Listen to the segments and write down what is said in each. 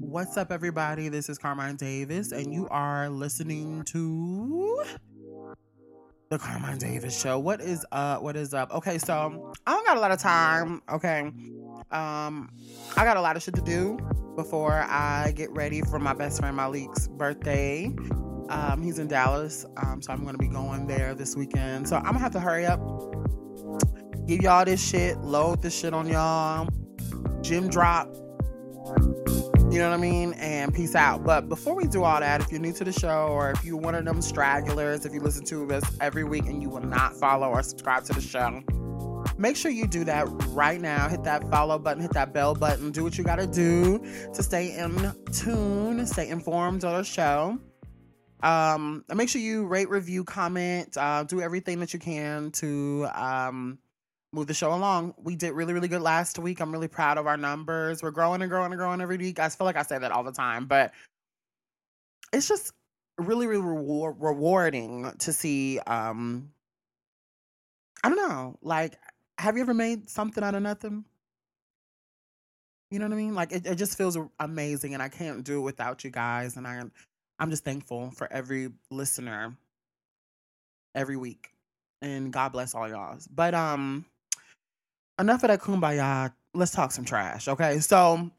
What's up, everybody? This is Carmine Davis, and you are listening to the Carmine Davis Show. What is up? What is up? Okay, so I don't got a lot of time. Okay, um, I got a lot of shit to do before I get ready for my best friend Malik's birthday. Um, he's in Dallas, um, so I'm gonna be going there this weekend. So I'm gonna have to hurry up, give y'all this shit, load this shit on y'all, gym drop. You know what I mean? And peace out. But before we do all that, if you're new to the show or if you're one of them stragglers, if you listen to us every week and you will not follow or subscribe to the show, make sure you do that right now. Hit that follow button, hit that bell button, do what you gotta do to stay in tune, stay informed on the show. Um, make sure you rate, review, comment, uh, do everything that you can to um, move the show along. We did really, really good last week. I'm really proud of our numbers. We're growing and growing and growing every week. I feel like I say that all the time, but it's just really, really reward- rewarding to see. Um, I don't know. Like, have you ever made something out of nothing? You know what I mean? Like, it, it just feels amazing, and I can't do it without you guys. And I, I'm just thankful for every listener every week. And God bless all y'all. But um enough of that kumbaya. Let's talk some trash. Okay. So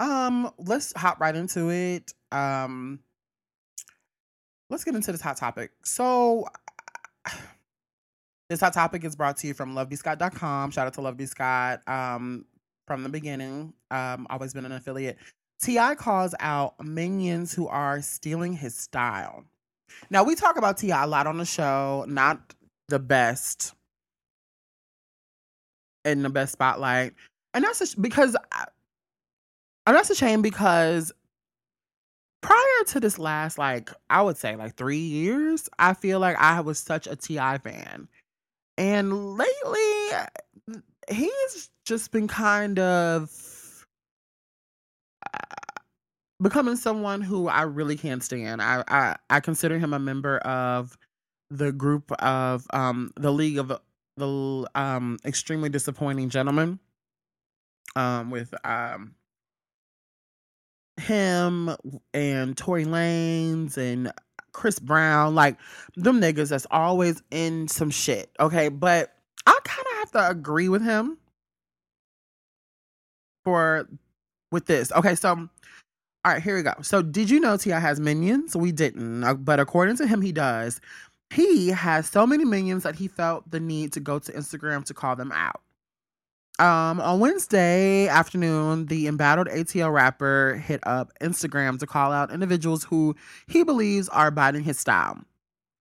um let's hop right into it. Um let's get into this hot topic. So this hot topic is brought to you from lovebscott.com. Shout out to Love B. Scott. Um from the beginning. Um, always been an affiliate. T.I. calls out minions who are stealing his style. Now we talk about T.I. a lot on the show, not the best in the best spotlight. And that's a, because I, and that's a shame because prior to this last like I would say like 3 years, I feel like I was such a TI fan. And lately he's just been kind of uh, becoming someone who I really can't stand. I, I I consider him a member of the group of um the League of the um extremely disappointing gentleman Um with um him and Tory Lanez and Chris Brown, like them niggas that's always in some shit. Okay, but I kind of have to agree with him for with this. Okay, so all right, here we go. So, did you know T.I. has minions? We didn't, uh, but according to him, he does. He has so many minions that he felt the need to go to Instagram to call them out. Um, on Wednesday afternoon, the embattled ATL rapper hit up Instagram to call out individuals who he believes are biting his style.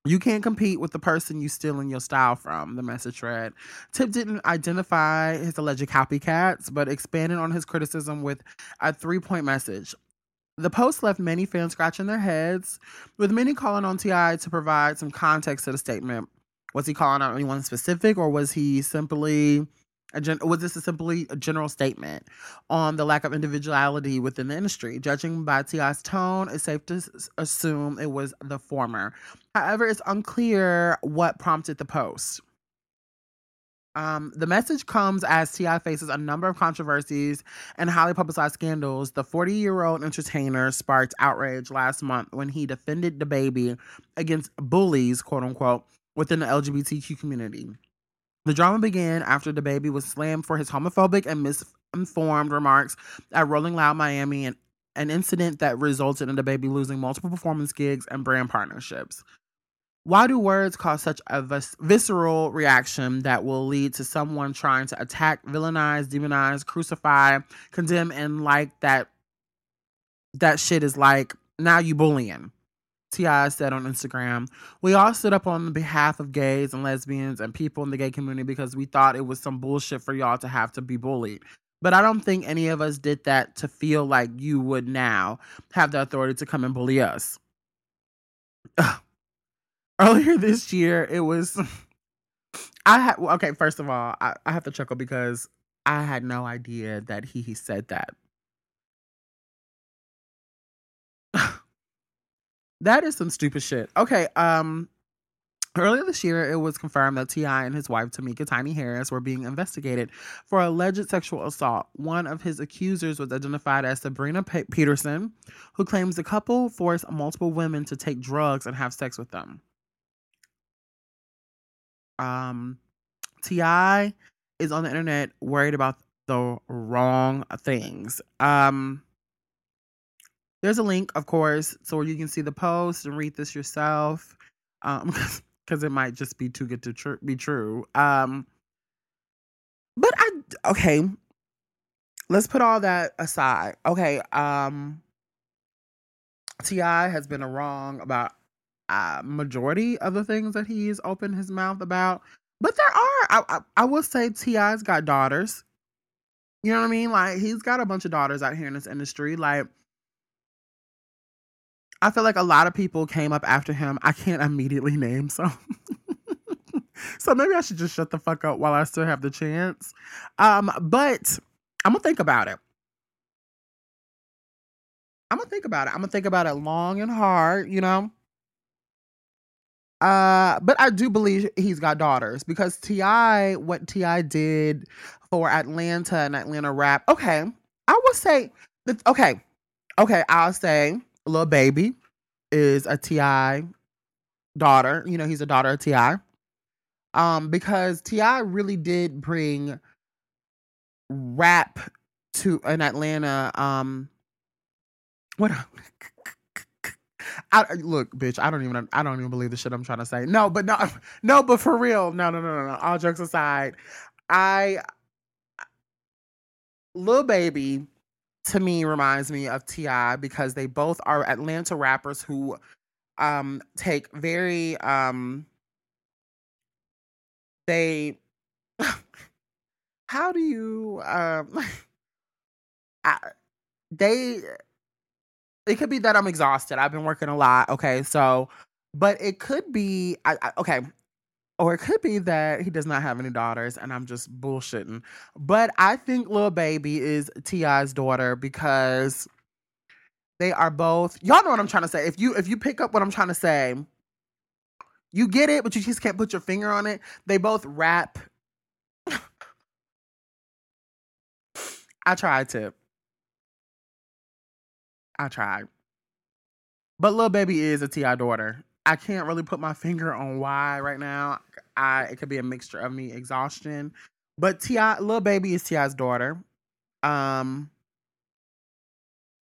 You can't compete with the person you stealing your style from, the message read. Tip didn't identify his alleged copycats, but expanded on his criticism with a three point message. The post left many fans scratching their heads, with many calling on T.I. to provide some context to the statement. Was he calling out anyone specific, or was he simply a gen- was this a simply a general statement on the lack of individuality within the industry? Judging by T.I.'s tone, it's safe to s- assume it was the former. However, it's unclear what prompted the post. Um, the message comes as T.I. faces a number of controversies and highly publicized scandals. The 40 year old entertainer sparked outrage last month when he defended DaBaby against bullies, quote unquote, within the LGBTQ community. The drama began after DaBaby was slammed for his homophobic and misinformed remarks at Rolling Loud Miami, and an incident that resulted in DaBaby losing multiple performance gigs and brand partnerships. Why do words cause such a vis- visceral reaction that will lead to someone trying to attack, villainize, demonize, crucify, condemn, and like that? That shit is like now you bullying. T.I. said on Instagram, We all stood up on behalf of gays and lesbians and people in the gay community because we thought it was some bullshit for y'all to have to be bullied. But I don't think any of us did that to feel like you would now have the authority to come and bully us. Earlier this year, it was. I had. Okay, first of all, I, I have to chuckle because I had no idea that he, he said that. that is some stupid shit. Okay, um Earlier this year, it was confirmed that T.I. and his wife, Tameka Tiny Harris, were being investigated for alleged sexual assault. One of his accusers was identified as Sabrina Peterson, who claims the couple forced multiple women to take drugs and have sex with them. Um, T.I. is on the internet worried about the wrong things. Um, there's a link, of course, so you can see the post and read this yourself. Um, because it might just be too good to tr- be true. Um, but I okay. Let's put all that aside. Okay. Um, T.I. has been wrong about uh, majority of the things that he's opened his mouth about, but there are. I, I, I will say T.I.'s got daughters. You know what I mean? Like he's got a bunch of daughters out here in this industry. Like I feel like a lot of people came up after him. I can't immediately name some. so maybe I should just shut the fuck up while I still have the chance. Um, but I'm gonna think about it. I'm gonna think about it. I'm gonna think about it long and hard, you know. Uh, but I do believe he's got daughters because T.I. what T.I. did for Atlanta and Atlanta rap. Okay, I would say. Okay, okay, I'll say Lil Baby is a T.I. daughter. You know, he's a daughter of T.I. Um, because T.I. really did bring rap to an Atlanta. Um, what? I look, bitch. I don't even. I don't even believe the shit I'm trying to say. No, but no, no, but for real. No, no, no, no, no. All jokes aside, I, Lil Baby, to me reminds me of T.I. because they both are Atlanta rappers who, um, take very um. They. how do you um? I, they it could be that I'm exhausted. I've been working a lot. Okay, so, but it could be, I, I, okay, or it could be that he does not have any daughters, and I'm just bullshitting. But I think Lil Baby is T.I.'s daughter because they are both. Y'all know what I'm trying to say. If you if you pick up what I'm trying to say, you get it, but you just can't put your finger on it. They both rap. I tried to. I tried. But Lil Baby is a T.I. daughter. I can't really put my finger on why right now. I it could be a mixture of me exhaustion. But T.I. Lil Baby is T.I.'s daughter. Um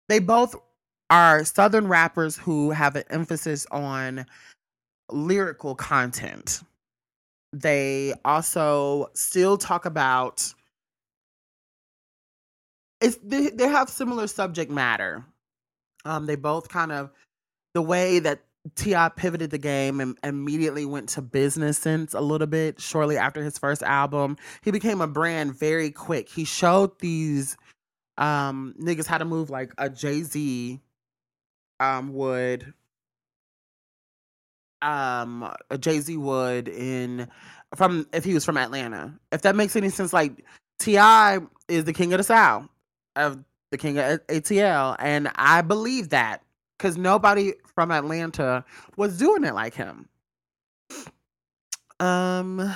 they both are southern rappers who have an emphasis on lyrical content. They also still talk about it's they, they have similar subject matter um, they both kind of the way that T.I. pivoted the game and immediately went to business sense a little bit shortly after his first album. He became a brand very quick. He showed these um niggas how to move like a Jay-Z um would um a Jay-Z would in from if he was from Atlanta. If that makes any sense like T.I. is the king of the South of the king of ATL. And I believe that because nobody from Atlanta was doing it like him. Um,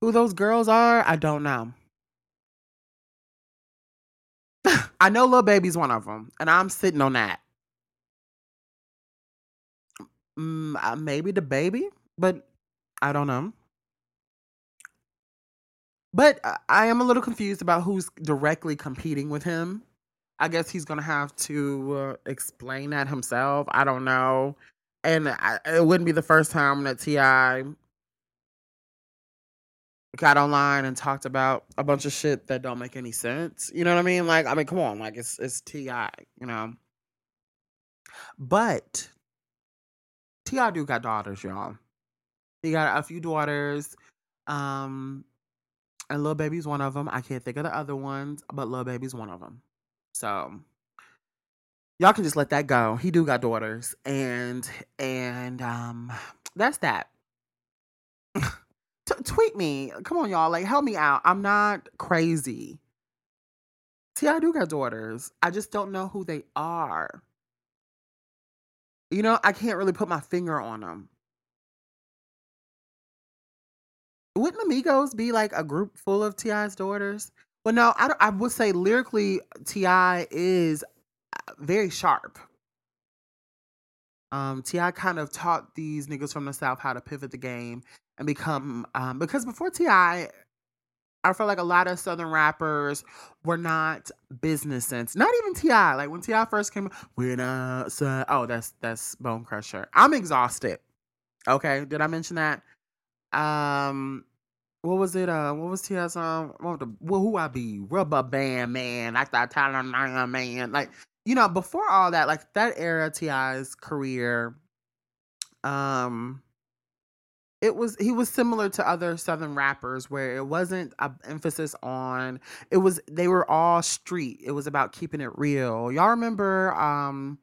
who those girls are, I don't know. I know Lil Baby's one of them, and I'm sitting on that. Mm, uh, maybe DaBaby, but I don't know. But I am a little confused about who's directly competing with him. I guess he's gonna have to uh, explain that himself. I don't know, and I, it wouldn't be the first time that T.I. got online and talked about a bunch of shit that don't make any sense. You know what I mean? Like, I mean, come on, like it's it's T.I. You know, but T.I. do got daughters, y'all. He got a few daughters. Um, and Lil Baby's one of them. I can't think of the other ones, but Lil Baby's one of them. So y'all can just let that go. He do got daughters, and and um, that's that. T- tweet me, come on, y'all. Like, help me out. I'm not crazy. See, I do got daughters. I just don't know who they are. You know, I can't really put my finger on them. Wouldn't Migos be like a group full of T.I.'s daughters? Well, no, I, I would say lyrically, T.I. is uh, very sharp. Um, T.I. kind of taught these niggas from the South how to pivot the game and become um, because before T.I., I feel like a lot of Southern rappers were not business sense. Not even T.I. Like when T.I. first came, we're not. Oh, that's that's Bone Crusher. I'm exhausted. Okay, did I mention that? Um, what was it? Uh, what was T.I.'s song? What the, well, who I be? Rubber band man. I thought Tyler man. Like you know, before all that, like that era, T.I.'s career. Um it was he was similar to other southern rappers where it wasn't an emphasis on it was they were all street it was about keeping it real y'all remember um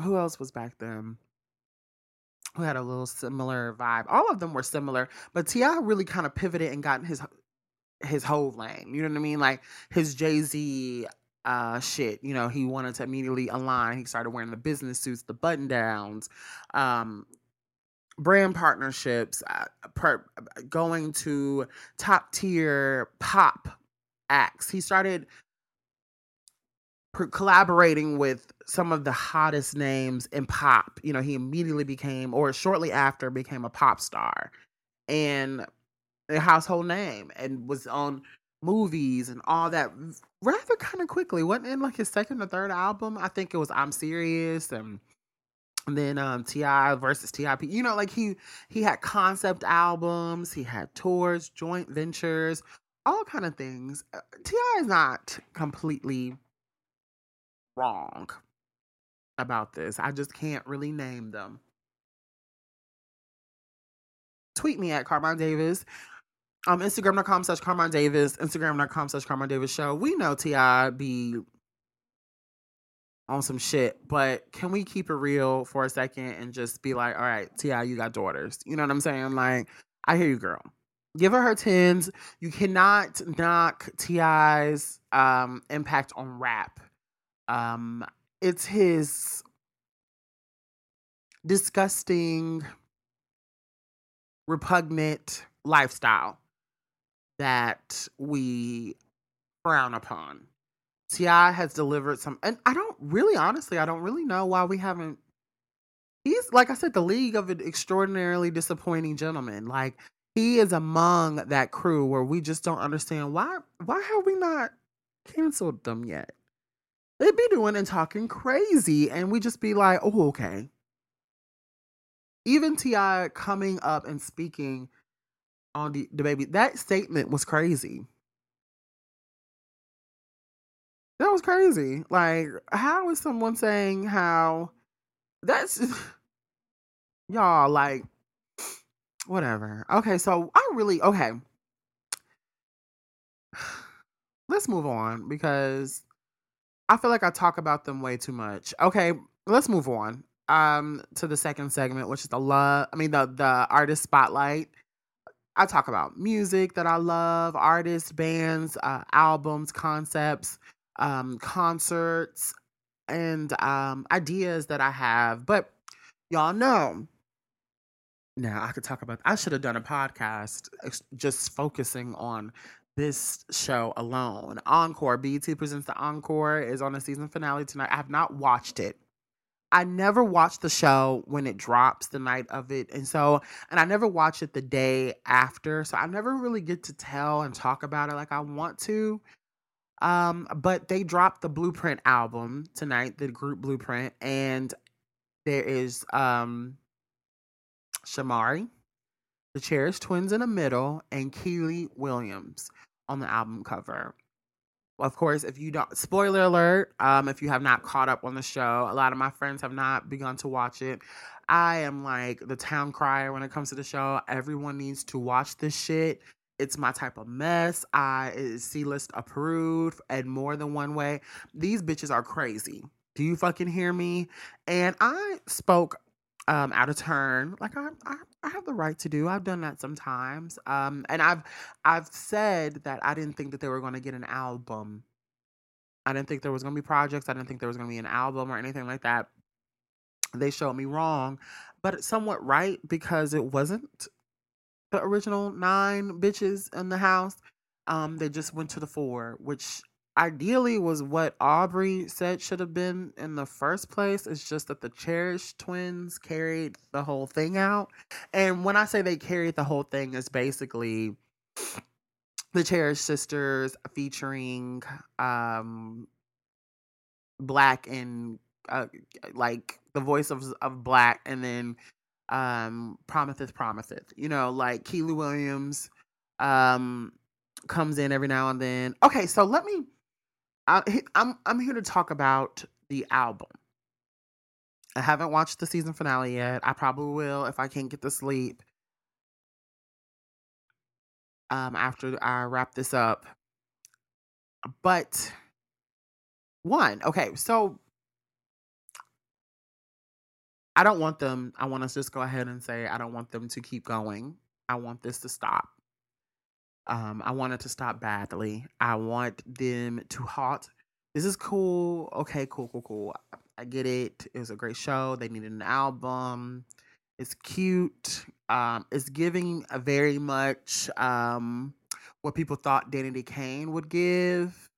who else was back then who had a little similar vibe all of them were similar but T.I. really kind of pivoted and got his his whole lane you know what i mean like his jay-z uh shit you know he wanted to immediately align he started wearing the business suits the button downs um brand partnerships, uh, per, going to top tier pop acts. He started collaborating with some of the hottest names in pop. You know, he immediately became, or shortly after, became a pop star and a household name and was on movies and all that rather kind of quickly. Wasn't in like his second or third album. I think it was I'm Serious and and then um T.I. versus TIP. You know, like he he had concept albums, he had tours, joint ventures, all kind of things. Uh, T.I. is not completely wrong about this. I just can't really name them. Tweet me at Carmine Davis. Um, Instagram.com slash Carmine Davis, Instagram.com slash Carmine Davis Show. We know T.I. be on some shit, but can we keep it real for a second and just be like, all right, T.I., you got daughters. You know what I'm saying? Like, I hear you, girl. Give her her tens. You cannot knock T.I.'s um, impact on rap. Um, it's his disgusting, repugnant lifestyle that we frown upon. T.I. has delivered some, and I don't really, honestly, I don't really know why we haven't. He's like I said, the league of an extraordinarily disappointing gentleman. Like he is among that crew where we just don't understand why. Why have we not canceled them yet? They'd be doing and talking crazy, and we just be like, "Oh, okay." Even T.I. coming up and speaking on the, DaBaby, that statement was crazy. That was crazy. Like, how is someone saying how that's y'all like whatever. Okay, so I really okay. Let's move on because I feel like I talk about them way too much. Okay, let's move on. Um to the second segment, which is the love I mean the the artist spotlight. I talk about music that I love, artists, bands, uh, albums, concepts, um, concerts, and um, ideas that I have. But y'all know now I could talk about. I should have done a podcast just focusing on this show alone. Encore BET presents the Encore is on the season finale tonight. I have not watched it. I never watched the show when it drops the night of it. And so, and I never watch it the day after. So I never really get to tell and talk about it like I want to. Um, but they dropped the BluPrint album tonight, the group BluPrint, and there is um Shamari, the Cherish Twins in the middle, and Kiely Williams on the album cover. Of course, if you don't, spoiler alert, um, if you have not caught up on the show, a lot of my friends have not begun to watch it. I am like the town crier when it comes to the show. Everyone needs to watch this shit. It's my type of mess. I is C list approved and more than one way. These bitches are crazy. Do you fucking hear me? And I spoke um out of turn like I, I i have the right to do i've done that sometimes um and i've i've said that i didn't think that they were going to get an album i didn't think there was going to be projects i didn't think there was going to be an album or anything like that they showed me wrong but somewhat right because it wasn't the original nine bitches in the house. Um, they just went to the four, which ideally was what Aubrey said should have been in the first place. It's just that the Cherish twins carried the whole thing out. And when I say they carried the whole thing, is basically the Cherish sisters featuring um Blaque and uh, like the voice of of Blaque and then um promiseth you know like Kiely Williams um comes in every now and then okay so let me I, I'm I'm here to talk about the album I haven't watched the season finale yet I probably will if I can't get to sleep um after I wrap this up but one okay so I don't want them. I want to just go ahead and say I don't want them to keep going. I want this to stop. Um, I want it to stop badly. I want them to halt. This is cool. Okay, cool, cool, cool. I get it. It was a great show. They needed an album. It's cute. Um, it's giving a very much um, what people thought Danity Kane would give,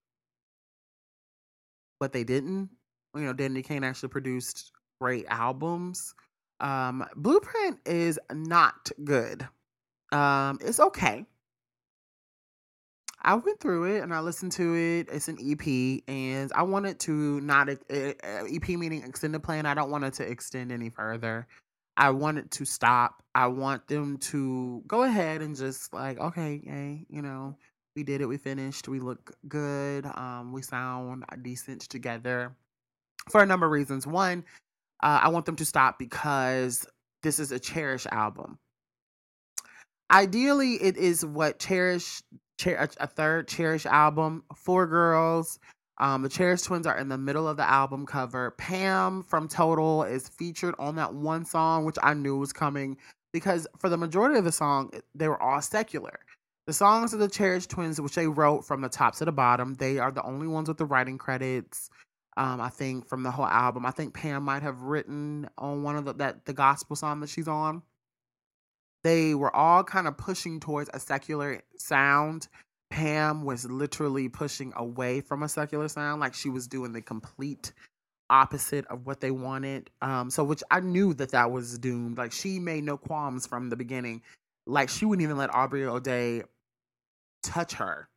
but they didn't. You know, Danity Kane actually produced great albums. Um, BluPrint is not good. Um, it's okay. I went through it and I listened to it. It's an EP, and I wanted to not uh, EP meaning extended plan. I don't want it to extend any further. I want it to stop. I want them to go ahead and just like, okay, hey, you know, we did it. We finished. We look good. Um, we sound decent together for a number of reasons. One, uh, I want them to stop because this is a Cherish album. Ideally, it is what Cherish, Cher- a third Cherish album, four girls. Um, the Cherish twins are in the middle of the album cover. Pam from Total is featured on that one song, which I knew was coming because for the majority of the song, they were all secular. The songs of the Cherish twins, which they wrote from the top to the bottom, they are the only ones with the writing credits. Um, I think from the whole album, I think Pam might have written on one of the that the gospel song that she's on. They were all kind of pushing towards a secular sound. Pam was literally pushing away from a secular sound, like she was doing the complete opposite of what they wanted. Um, so which I knew that that was doomed. Like she made no qualms from the beginning. Like she wouldn't even let Aubrey O'Day touch her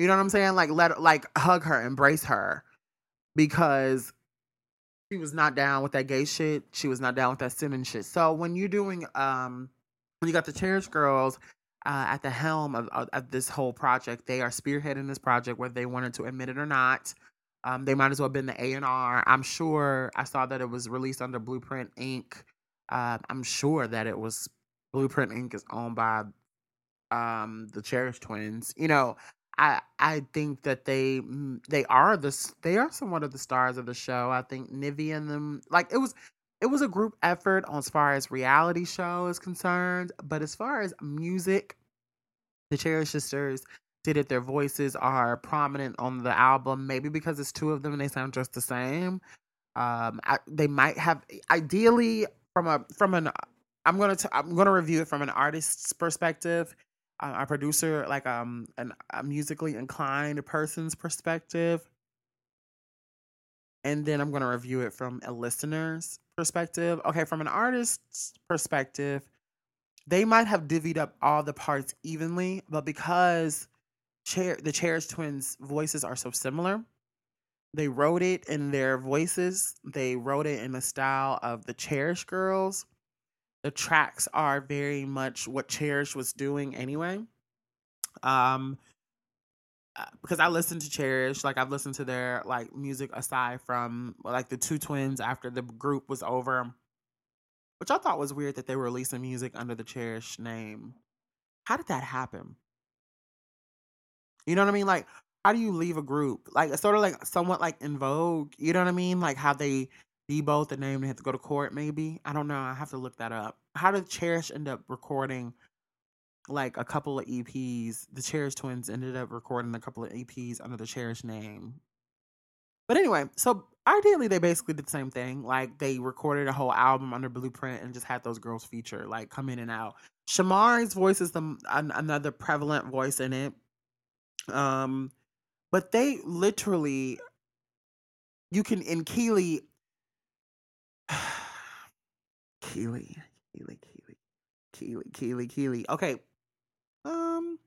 you know what I'm saying? Like let like hug her, embrace her because she was not down with that gay shit. She was not down with that sinning shit. So when you're doing um when you got the Cherish girls uh, at the helm of, of, of, this whole project, they are spearheading this project whether they wanted to admit it or not. Um, they might as well have been the A and R. I'm sure I saw that it was released under Blueprint Inc. Uh, I'm sure that it was Blueprint Inc. is owned by um the Cherish twins. You know, I I think that they mm, they are the they are somewhat of the stars of the show. I think Nivi and them like it was it was a group effort as far as reality show is concerned, but as far as music, the Cherish Sisters did it. Their voices are prominent on the album, maybe because it's two of them and they sound just the same. Um, I, they might have ideally from a from an I'm gonna t- I'm gonna review it from an artist's perspective a producer, like um, an, a musically inclined person's perspective, and then I'm going to review it from a listener's perspective. Okay, from an artist's perspective, they might have divvied up all the parts evenly, but because Chair the Cherish twins' voices are so similar, they wrote it in their voices. They wrote it in the style of the Cherish girls the tracks are very much what Cherish was doing anyway. Um, uh, because I listened to Cherish, like I've listened to their like music aside from like the two twins after the group was over, which I thought was weird that they were releasing music under the Cherish name. How did that happen? You know what I mean? Like, how do you leave a group? Like, sort of like somewhat like En Vogue. You know what I mean? Like how they both the name they have to go to court maybe i don't know i have to look that up how did cherish end up recording like a couple of eps the cherish twins ended up recording a couple of eps under the cherish name but anyway so ideally they basically did the same thing. Like they recorded a whole album under BluPrint and just had those girls feature, like come in and out. Shamari's voice is the an, another prevalent voice in it. Um, but they literally, you can in Kiely, Kiely, Kiely, Kiely, Kiely, Kiely, Kiely. Okay, um,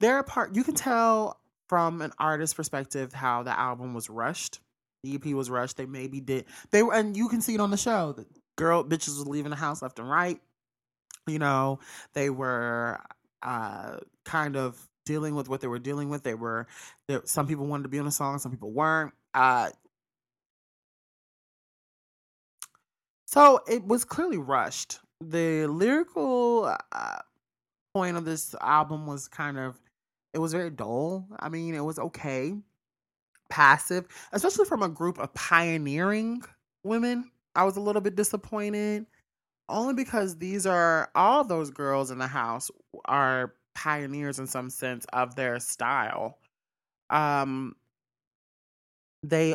they're a part. You can tell from an artist perspective how the album was rushed. The EP was rushed. They maybe did they were, and you can see it on the show. The girl bitches was leaving the house left and right. You know, they were uh kind of dealing with what they were dealing with. They were there. Some people wanted to be on the song, some people weren't. Uh, so it was clearly rushed. The lyrical uh, point of this album was kind of it was very dull. I mean, it was okay, passive, especially from a group of pioneering women. I was a little bit disappointed only because these are all those girls in the house are pioneers in some sense of their style. Um they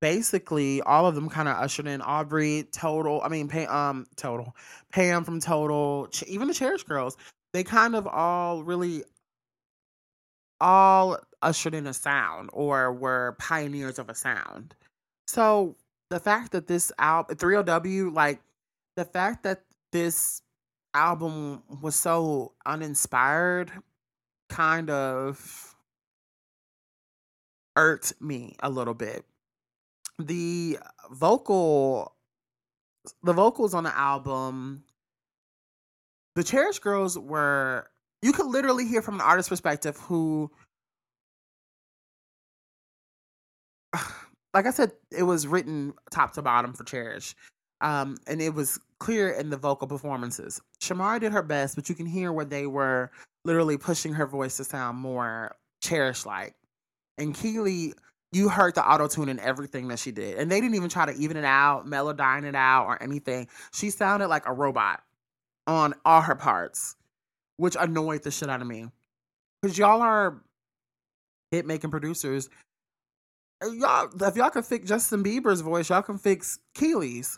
basically all of them kind of ushered in Aubrey, Total, I mean Pam, um Total, Pam from Total, even the Cherish Girls. They kind of all really all ushered in a sound or were pioneers of a sound. So the fact that this album 3LW, like the fact that this album was so uninspired kind of irked me a little bit. The vocal the vocals on the album the Cherish Girls were you could literally hear from an artist perspective who like I said, it was written top to bottom for Cherish. Um, and it was clear in the vocal performances. Shamar did her best, but you can hear where they were literally pushing her voice to sound more cherish like. And Kiely, you heard the auto tune in everything that she did. And they didn't even try to even it out, melodyne it out, or anything. She sounded like a robot on all her parts, which annoyed the shit out of me. Because y'all are hit making producers. Y'all, if y'all can fix Justin Bieber's voice, y'all can fix Kiely's.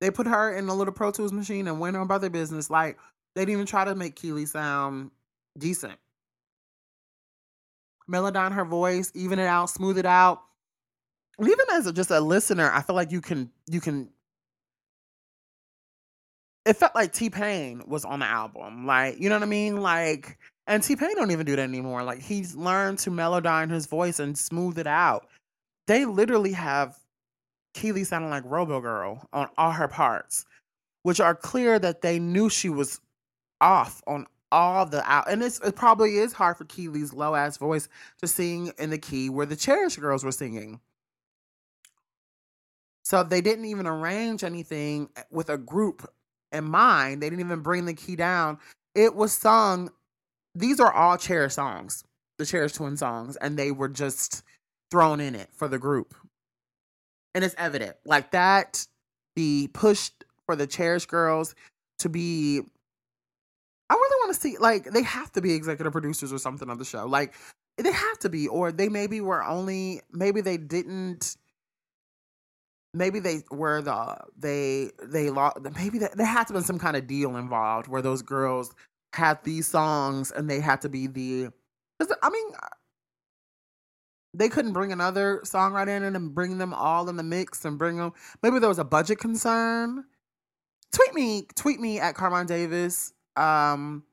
They put her in a little Pro Tools machine and went on about their business. Like they didn't even try to make Keely sound decent. Melodyne her voice, even it out, smooth it out. Even as a, just a listener, I feel like you can you can. It felt like T Pain was on the album, like you know what I mean, like. And T Pain don't even do that anymore. Like he's learned to melodyne his voice and smooth it out. They literally have Kiely sounding like Robo Girl on all her parts, which are clear that they knew she was off on all the out. And it's, it probably is hard for Kiely's low ass voice to sing in the key where the Cherish Girls were singing. So they didn't even arrange anything eh, with a group in mind. They didn't even bring the key down. It was sung. These are all Cherish songs, the Cherish Twin songs, and they were just thrown in it for the group and it's evident like that the push for the cherish girls to be i really want to see like they have to be executive producers or something on the show like they have to be or they maybe were only maybe they didn't maybe they were the they they lost maybe there had to been some kind of deal involved where those girls had these songs and they had to be the i mean uh, they couldn't bring another songwriter in and bring them all in the mix and bring them. Maybe there was a budget concern. Tweet me, tweet me at Carmine Davis. Um,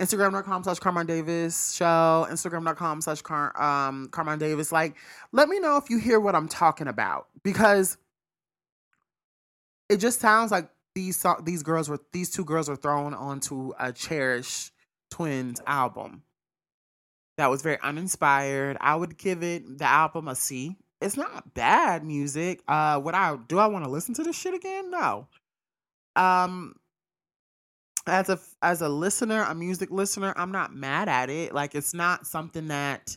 Instagram.com slash Carmine Davis show, Instagram.com slash Car- um, Carmine Davis. Like, let me know if you hear what I'm talking about because it just sounds like these these girls were these two girls were thrown onto a Cherish Twins album that was very uninspired. I would give it the album a C. It's not bad music. Uh, I do I want to listen to this shit again? No. Um, as a as a listener, a music listener, I'm not mad at it. Like it's not something that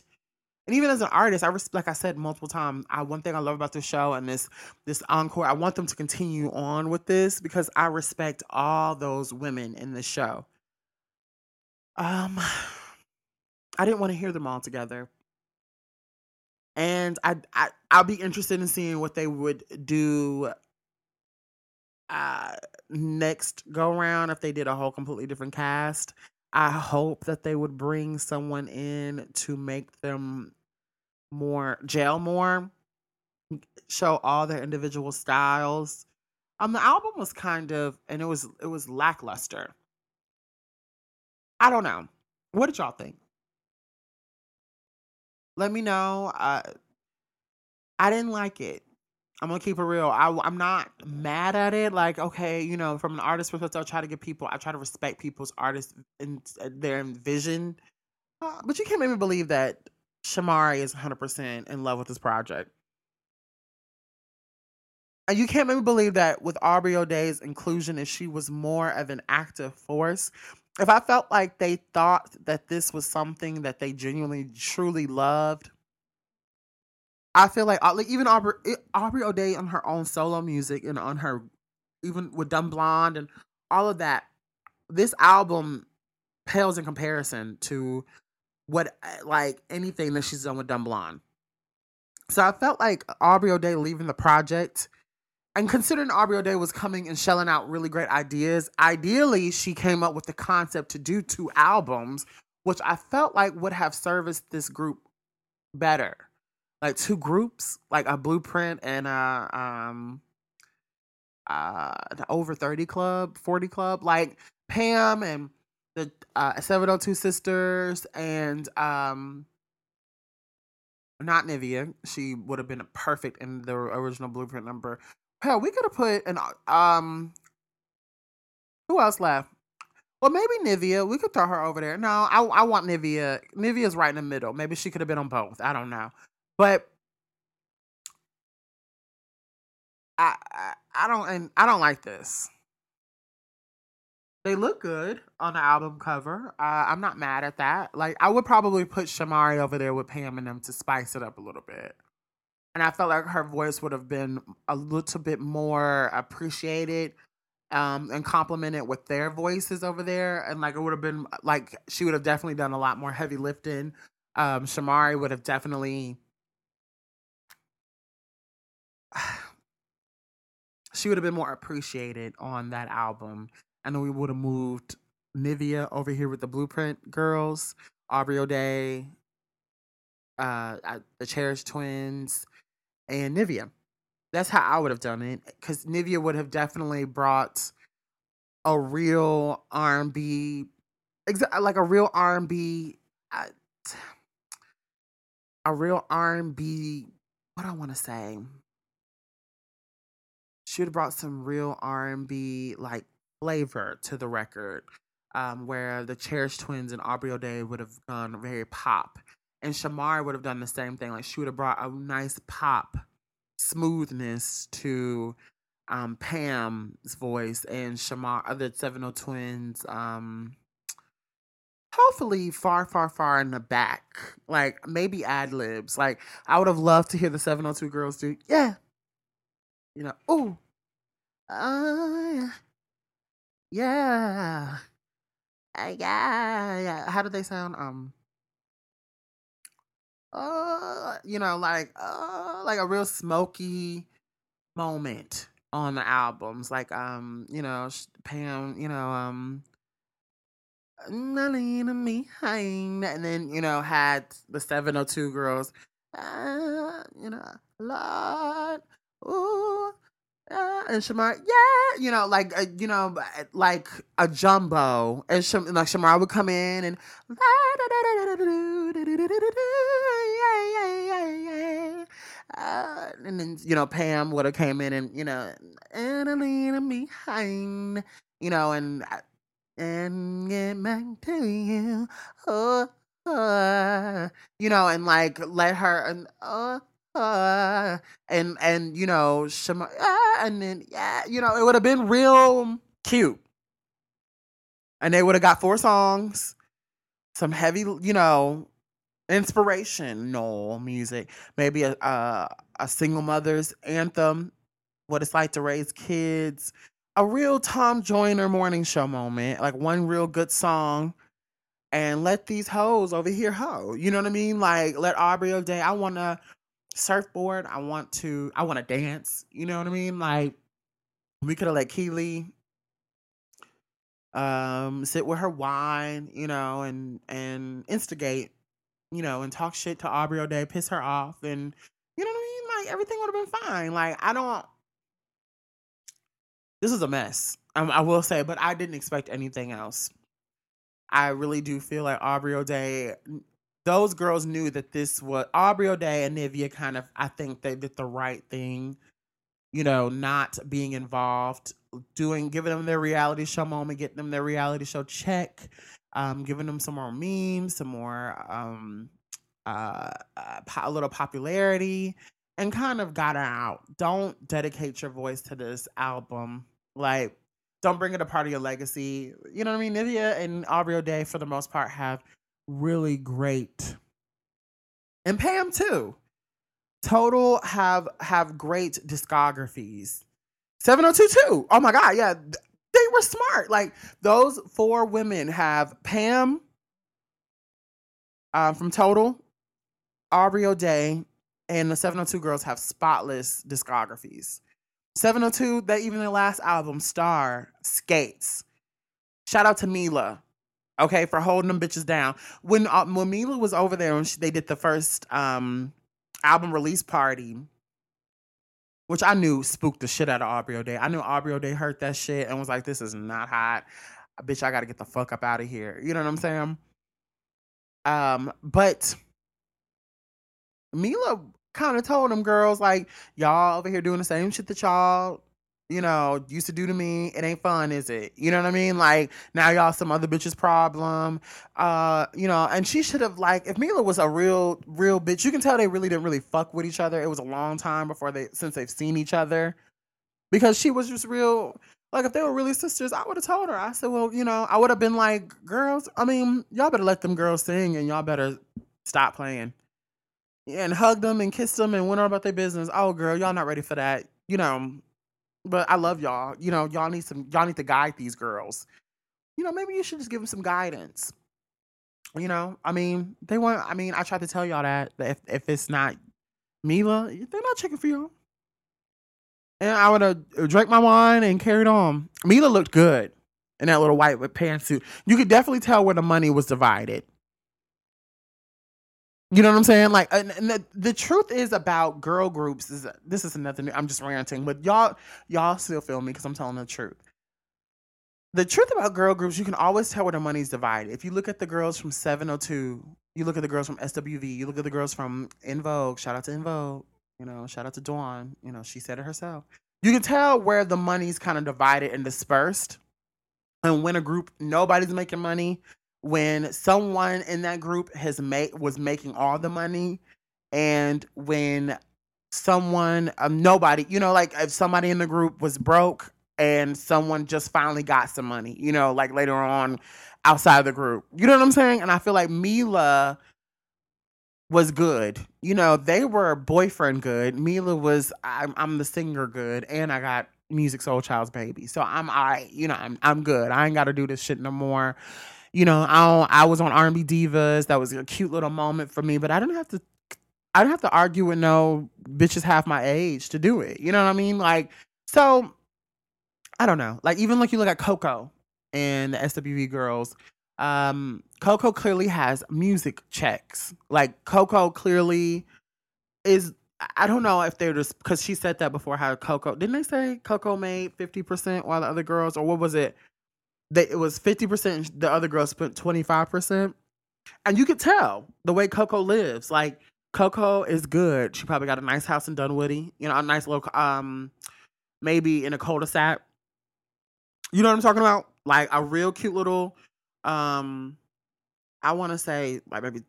and even as an artist, I respect, like I said multiple times, I one thing I love about this show and this this encore, I want them to continue on with this because I respect all those women in the show. Um I didn't want to hear them all together. and I, I I'll be interested in seeing what they would do uh next go round if they did a whole completely different cast. I hope that they would bring someone in to make them more jail more, show all their individual styles. Um, the album was kind of, and it was it was lackluster. I don't know. What did y'all think? Let me know. Uh, I didn't like it. I'm gonna keep it real. I, I'm not mad at it. Like, okay, you know, from an artist perspective, I try to get people, I try to respect people's artists and uh, their vision. Uh, but you can't make me believe that Shamari is 100% in love with this project. And you can't make me believe that with Aubrey O'Day's inclusion, if she was more of an active force, if I felt like they thought that this was something that they genuinely, truly loved, I feel like, uh, like even Aubrey, Aubrey O'Day on her own solo music and on her, even with Dumb Blonde and all of that, this album pales in comparison to what uh, like anything that she's done with Dumb Blonde. So I felt like Aubrey O'Day leaving the project and considering Aubrey O'Day was coming and shelling out really great ideas, ideally she came up with the concept to do two albums, which I felt like would have serviced this group better. Like two groups, like a blueprint and a um uh the over 30 club, 40 club, like Pam and the uh 702 sisters and um not Nivea. She would have been perfect in the original blueprint number. Hell, we could have put an um. Who else left? Well, maybe Nivea. We could throw her over there. No, I I want Nivea. Nivea's right in the middle. Maybe she could have been on both. I don't know, but I I, I don't and I don't like this. They look good on the album cover. Uh, I'm not mad at that. Like I would probably put Shamari over there with Pam and them to spice it up a little bit and I felt like her voice would have been a little bit more appreciated um, and complimented with their voices over there. And like it would have been like she would have definitely done a lot more heavy lifting. Um, Shamari would have definitely. she would have been more appreciated on that album. And then we would have moved Nivea over here with the BluPrint Girls, Aubrey O'Day, uh, the Cherish Twins, and Nivea. That's how I would have done it because Nivea would have definitely brought a real R and B, like a real R&B, a real R and B. What do I want to say? She would have brought some real R and B like flavor to the record, um, where the Cherish Twins and Aubrey O'Day would have gone very pop and Shamar would have done the same thing. Like she would have brought a nice pop smoothness to um, Pam's voice and Shamar, other 70 twins. Um, hopefully far, far, far in the back. Like maybe ad libs. Like I would have loved to hear the 702 girls do, yeah. You know, ooh. Uh, yeah. Uh, yeah, yeah. How do they sound? Um, uh, you know, like uh, like a real smoky moment on the albums, like um, you know, Pam, you know, um, me, and then you know had the 702 girls, uh, you know, Lord, ooh, uh, and Shamar, yeah, you know, like uh, you know, like a jumbo, and Sham- like Shamar would come in and uh, and then you know Pam would have came in and you know Annalena behind, you know, and and get back to you, oh, uh, you know, and like let her and uh, uh, and and you know, some, uh, and then yeah, you know, it would have been real cute, and they would have got four songs, some heavy, you know, inspirational music, maybe a, a a single mother's anthem, what it's like to raise kids, a real Tom Joyner morning show moment, like one real good song. And let these hoes over here hoe. You know what I mean? Like let Aubrey O'Day. I wanna surfboard. I want to. I want to dance. You know what I mean? Like we could have let Kiely um sit with her wine, you know, and and instigate, you know, and talk shit to Aubrey O'Day, piss her off, and you know what I mean? Like everything would have been fine. Like I don't. This is a mess. Um, I will say, but I didn't expect anything else. I really do feel like Aubrey O'Day, those girls knew that this was Aubrey O'Day and Nivea kind of, I think they did the right thing, you know, not being involved, doing, giving them their reality show moment, getting them their reality show check, um, giving them some more memes, some more, um, uh, uh, a little popularity, and kind of got out. Don't dedicate your voice to this album. Like, don't bring it a part of your legacy. You know what I mean? Nivea and Aubrey O'Day, for the most part, have really great, and Pam too. Total have have great discographies. 702 Oh my god, yeah. They were smart. Like those four women have Pam um, from Total, Aubrey O'Day, and the 702 girls have spotless discographies. 702, that even their last album, Star, Skates. Shout out to Meelah, okay, for holding them bitches down. When uh, when Meelah was over there and they did the first um album release party, which I knew spooked the shit out of Aubrey O'Day. I knew Aubrey O'Day heard that shit and was like, "This is not hot, bitch. I got to get the fuck up out of here." You know what I'm saying? Um, but Meelah kind of told them girls like y'all over here doing the same shit that y'all you know used to do to me it ain't fun is it? You know what i mean? Like now y'all some other bitch's problem. Uh you know and she should have like if Meelah was a real real bitch you can tell they really didn't really fuck with each other. It was a long time before they since they've seen each other. Because she was just real like if they were really sisters i would have told her. I said well you know i would have been like girls i mean y'all better let them girls sing and y'all better stop playing. And hugged them and kissed them and went on about their business. Oh, girl, y'all not ready for that, you know. But I love y'all. You know, y'all need some. Y'all need to guide these girls. You know, maybe you should just give them some guidance. You know, I mean, they want. I mean, I tried to tell y'all that, that if if it's not Meelah, they're not checking for y'all. And I would have drank my wine and carried on. Meelah looked good in that little white pantsuit. You could definitely tell where the money was divided. You know what I'm saying? Like, the, the, truth is about girl groups is this is nothing. I'm just ranting, but y'all y'all still feel me because I'm telling the truth. The truth about girl groups, you can always tell where the money's divided. If you look at the girls from 702, you look at the girls from SWV, you look at the girls from En Vogue. Shout out to En Vogue. You know, shout out to Dawn. You know, she said it herself. You can tell where the money's kind of divided and dispersed. And when a group nobody's making money, when someone in that group has made was making all the money and when someone um, nobody you know like if somebody in the group was broke and someone just finally got some money you know like later on outside the group you know what i'm saying? And i feel like Meelah was good you know they were boyfriend good Meelah was i'm, I'm the singer good and i got Musiq Soulchild's baby so i'm i you know i'm, I'm good i ain't gotta do this shit no more you know, I I was on R&B Divas. That was a cute little moment for me, but I didn't have to. I didn't have to argue with no bitches half my age to do it. You know what I mean? Like, so I don't know. Like, even like you look at Coco and the SWV girls. Um, Coco clearly has music checks. Like Coco clearly is I don't know if they're just because she said that before how Coco didn't they say Coco made 50% while the other girls or what was it? They it was 50%, the other girl spent 25%. And you could tell the way Coco lives. Like Coco is good. She probably got a nice house in Dunwoody, you know, a nice little um maybe in a cul-de-sac. You know what I'm talking about? Like a real cute little um I want to say like maybe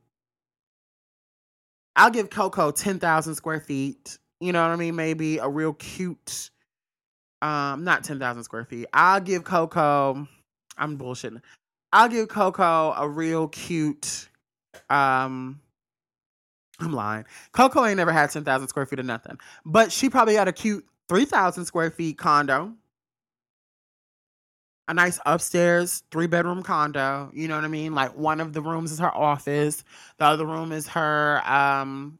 I'll give Coco 10,000 square feet. You know what I mean? Maybe a real cute um not 10,000 square feet. I'll give Coco I'm bullshitting. I'll give Coco a real cute. Um, I'm lying. Coco ain't never had ten thousand square feet of nothing, but she probably had a cute three thousand square feet condo, a nice upstairs three bedroom condo. You know what I mean? Like one of the rooms is her office, the other room is her um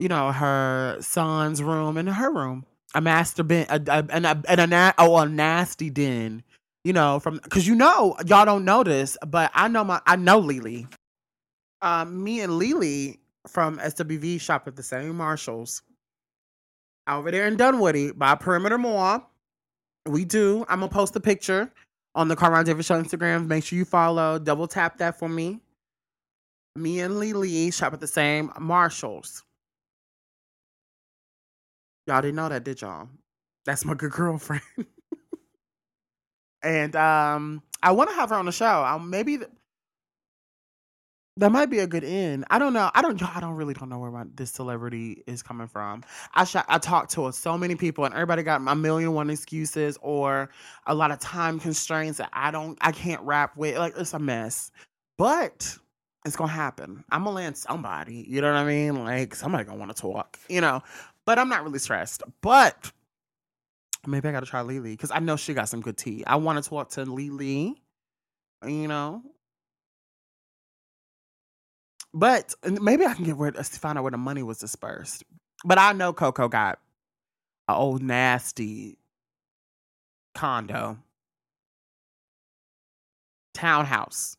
you know, her son's room and her room. A master bin, a, a, and a, and a, na- oh, a nasty den, you know, from, cause you know, y'all don't know this, but I know my, I know LeLee. Um, me and LeLee from SWV shop at the same Marshalls over there in Dunwoody by Perimeter Mall. We do. I'm gonna post a picture on the Carmine Davis Show Instagram. Make sure you follow. Double tap that for me. Me and LeLee shop at the same Marshalls. Y'all didn't know that, did y'all? That's my good girlfriend. and um, I want to have her on the show. Um, maybe th- that might be a good end. I don't know. I don't. I don't really don't know where my, this celebrity is coming from. I sh- I talked to so many people, and everybody got a million one excuses or a lot of time constraints that I don't. I can't rap with. Like it's a mess. But it's gonna happen. I'm gonna land somebody. You know what I mean? Like somebody gonna want to talk. You know. But I'm not really stressed. But maybe I gotta try LeLee because I know she got some good tea. I want to talk to LeLee. You know, but maybe I can get where find out where the money was dispersed. But I know Coco got a old nasty condo, townhouse.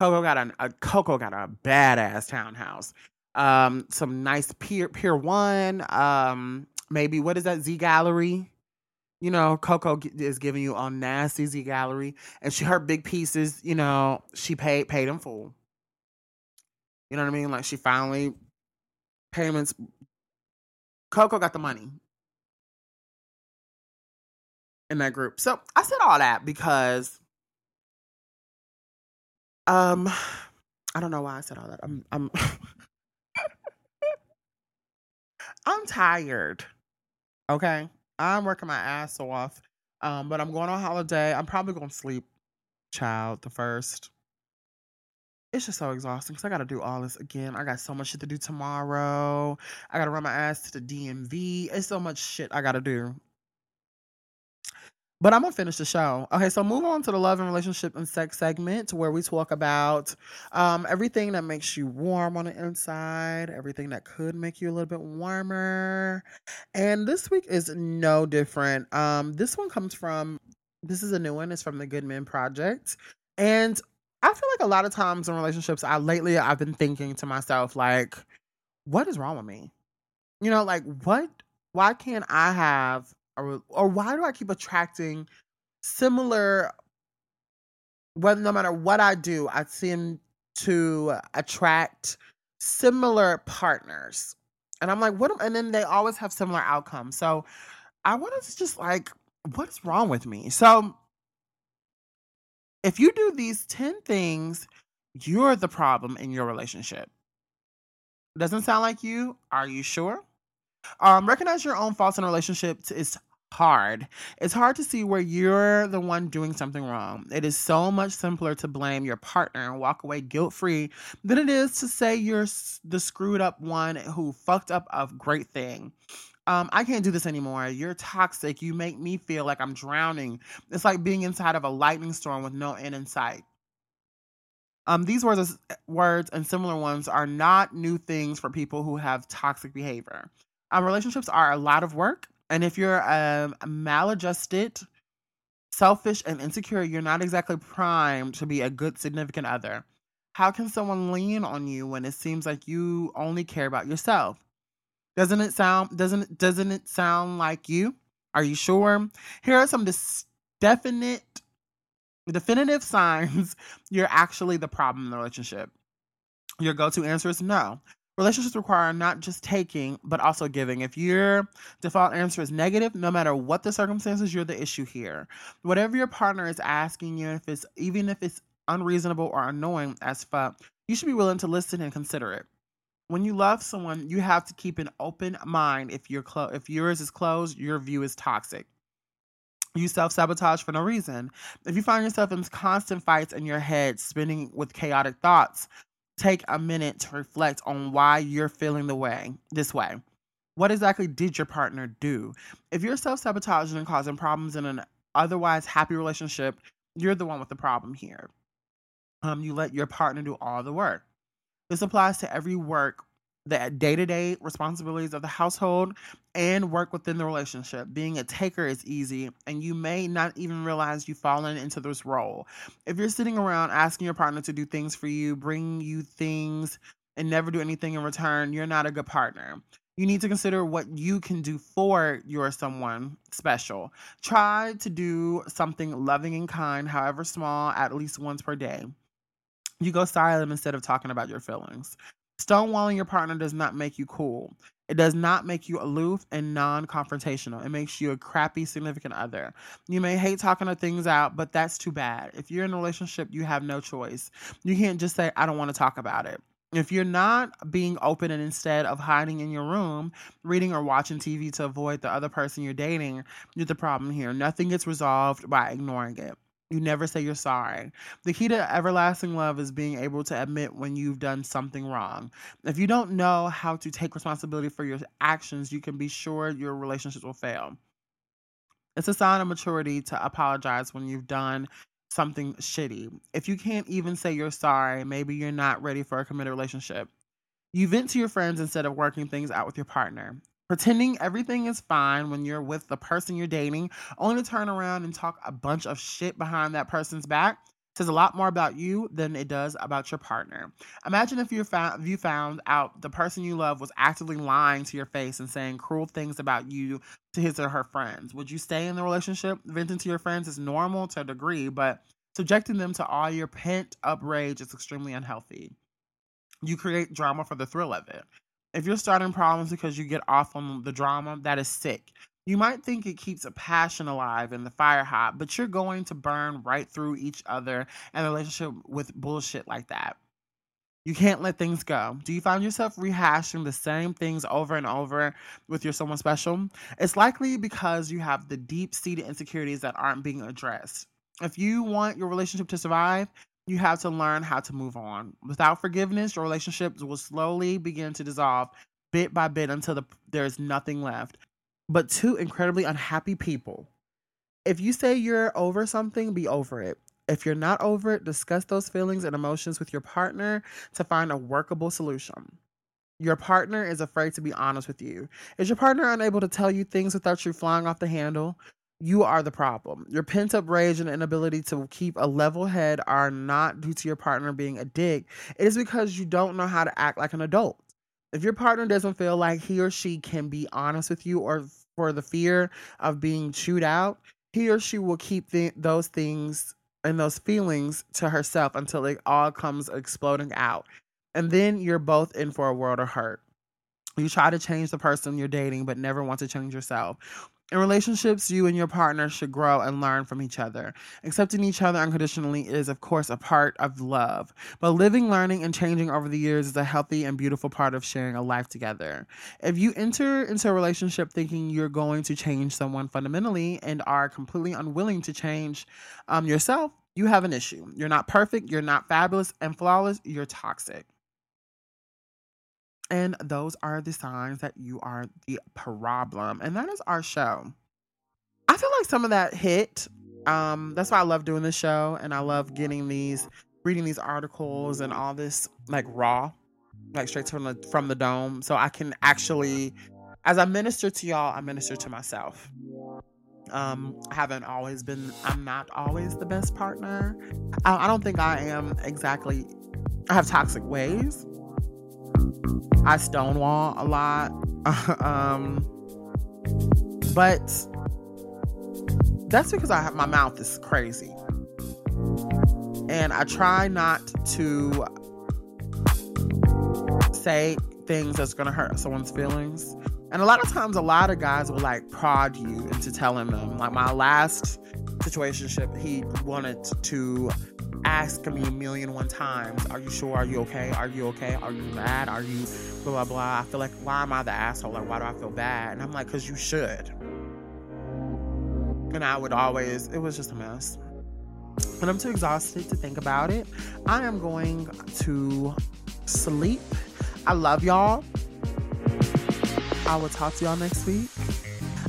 Coco got a, a Coco got a badass townhouse. Um, some nice Pier Pier One. Um, maybe what is that Z Gallerie? You know, Coco is giving you on nasty Z Gallerie, and she her big pieces. You know, she paid paid in full. You know what I mean? Like she finally payments. Coco got the money in that group. So I said all that because um I don't know why I said all that. I'm I'm I'm tired. Okay. I'm working my ass off. Um, but I'm going on holiday. I'm probably gonna sleep, child, the first it's just so exhausting because I got to do all this again. I got so much shit to do tomorrow. I got to run my ass to the DMV. It's so much shit I got to do. But I'm gonna finish the show. Okay, so move on to the love and relationship and sex segment where we talk about um, everything that makes you warm on the inside, everything that could make you a little bit warmer. And this week is no different. Um, this one comes from this is a new one. It's from the Good Men Project. And I feel like a lot of times in relationships, I lately I've been thinking to myself, like, what is wrong with me? You know, like what why can't I have or or why do I keep attracting similar well, no matter what I do, I seem to attract similar partners. And I'm like, what and then they always have similar outcomes. So I wanted to just like, what's wrong with me? So if you do these 10 things, you're the problem in your relationship. Doesn't sound like you? Are you sure? Um, recognize your own faults in relationships is hard. It's hard to see where you're the one doing something wrong. It is so much simpler to blame your partner and walk away guilt free than it is to say you're the screwed up one who fucked up a great thing um, I can't do this anymore. You're toxic. You make me feel like I'm drowning. It's like being inside of a lightning storm with no end in sight. Um, these words, words and similar ones are not new things for people who have toxic behavior. Um, relationships are a lot of work, and if you're um, maladjusted, selfish, and insecure, you're not exactly primed to be a good significant other. How can someone lean on you when it seems like you only care about yourself? Doesn't it sound doesn't doesn't it sound like you? Are you sure? Here are some dis- definite definitive signs you're actually the problem in the relationship. Your go-to answer is no. Relationships require not just taking, but also giving. If your default answer is negative, no matter what the circumstances, you're the issue here. Whatever your partner is asking you, if it's even if it's unreasonable or annoying as fuck, you should be willing to listen and consider it when you love someone, you have to keep an open mind. If your clo- if yours is closed, your view is toxic. You self sabotage for no reason. If you find yourself in constant fights in your head, spinning with chaotic thoughts, take a minute to reflect on why you're feeling the way this way. What exactly did your partner do? If you're self sabotaging and causing problems in an otherwise happy relationship, you're the one with the problem here. Um, you let your partner do all the work. This applies to every work the day to day responsibilities of the household and work within the relationship. Being a taker is easy, and you may not even realize you've fallen into this role. If you're sitting around asking your partner to do things for you, bring you things, and never do anything in return, you're not a good partner. You need to consider what you can do for your someone special. Try to do something loving and kind, however small, at least once per day. You go silent instead of talking about your feelings. Stonewalling your partner does not make you cool. It does not make you aloof and non confrontational. It makes you a crappy significant other. You may hate talking things out, but that's too bad. If you're in a relationship, you have no choice. You can't just say, I don't want to talk about it. If you're not being open and instead of hiding in your room, reading or watching TV to avoid the other person you're dating, you're the problem here. Nothing gets resolved by ignoring it. You never say you're sorry. The key to everlasting love is being able to admit when you've done something wrong. If you don't know how to take responsibility for your actions, you can be sure your relationships will fail. It's a sign of maturity to apologize when you've done something shitty. If you can't even say you're sorry, maybe you're not ready for a committed relationship. You vent to your friends instead of working things out with your partner. Pretending everything is fine when you're with the person you're dating, only to turn around and talk a bunch of shit behind that person's back, says a lot more about you than it does about your partner. Imagine if you found if you found out the person you love was actively lying to your face and saying cruel things about you to his or her friends. Would you stay in the relationship? Venting to your friends is normal to a degree, but subjecting them to all your pent up rage is extremely unhealthy. You create drama for the thrill of it. If you're starting problems because you get off on the drama, that is sick. You might think it keeps a passion alive and the fire hot, but you're going to burn right through each other and the relationship with bullshit like that. You can't let things go. Do you find yourself rehashing the same things over and over with your someone special? It's likely because you have the deep seated insecurities that aren't being addressed. If you want your relationship to survive, you have to learn how to move on. Without forgiveness, your relationships will slowly begin to dissolve bit by bit until the, there's nothing left. But two incredibly unhappy people. If you say you're over something, be over it. If you're not over it, discuss those feelings and emotions with your partner to find a workable solution. Your partner is afraid to be honest with you. Is your partner unable to tell you things without you flying off the handle? You are the problem. Your pent up rage and inability to keep a level head are not due to your partner being a dick. It is because you don't know how to act like an adult. If your partner doesn't feel like he or she can be honest with you or for the fear of being chewed out, he or she will keep th- those things and those feelings to herself until it all comes exploding out. And then you're both in for a world of hurt. You try to change the person you're dating, but never want to change yourself. In relationships, you and your partner should grow and learn from each other. Accepting each other unconditionally is, of course, a part of love. But living, learning, and changing over the years is a healthy and beautiful part of sharing a life together. If you enter into a relationship thinking you're going to change someone fundamentally and are completely unwilling to change um, yourself, you have an issue. You're not perfect, you're not fabulous and flawless, you're toxic. And those are the signs that you are the problem. And that is our show. I feel like some of that hit. Um, that's why I love doing this show and I love getting these reading these articles and all this like raw, like straight from the from the dome. So I can actually as I minister to y'all, I minister to myself. Um, I haven't always been I'm not always the best partner. I, I don't think I am exactly I have toxic ways I stonewall a lot. um, but that's because I have my mouth is crazy. And I try not to say things that's gonna hurt someone's feelings. And a lot of times, a lot of guys will like prod you into telling them. Like my last situationship, he wanted to ask me a million one times, Are you sure? Are you okay? Are you okay? Are you mad? Are you blah, blah, blah? I feel like, why am I the asshole? Like, why do I feel bad? And I'm like, Because you should. And I would always, it was just a mess. And I'm too exhausted to think about it. I am going to sleep. I love y'all. I will talk to y'all next week.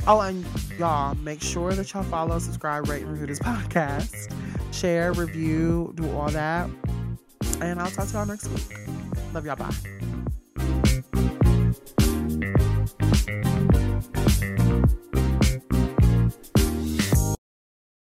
Oh, and y'all, make sure that y'all follow, subscribe, rate, and review this podcast share, review, do all that. And I'll talk to y'all next week. Love y'all. Bye.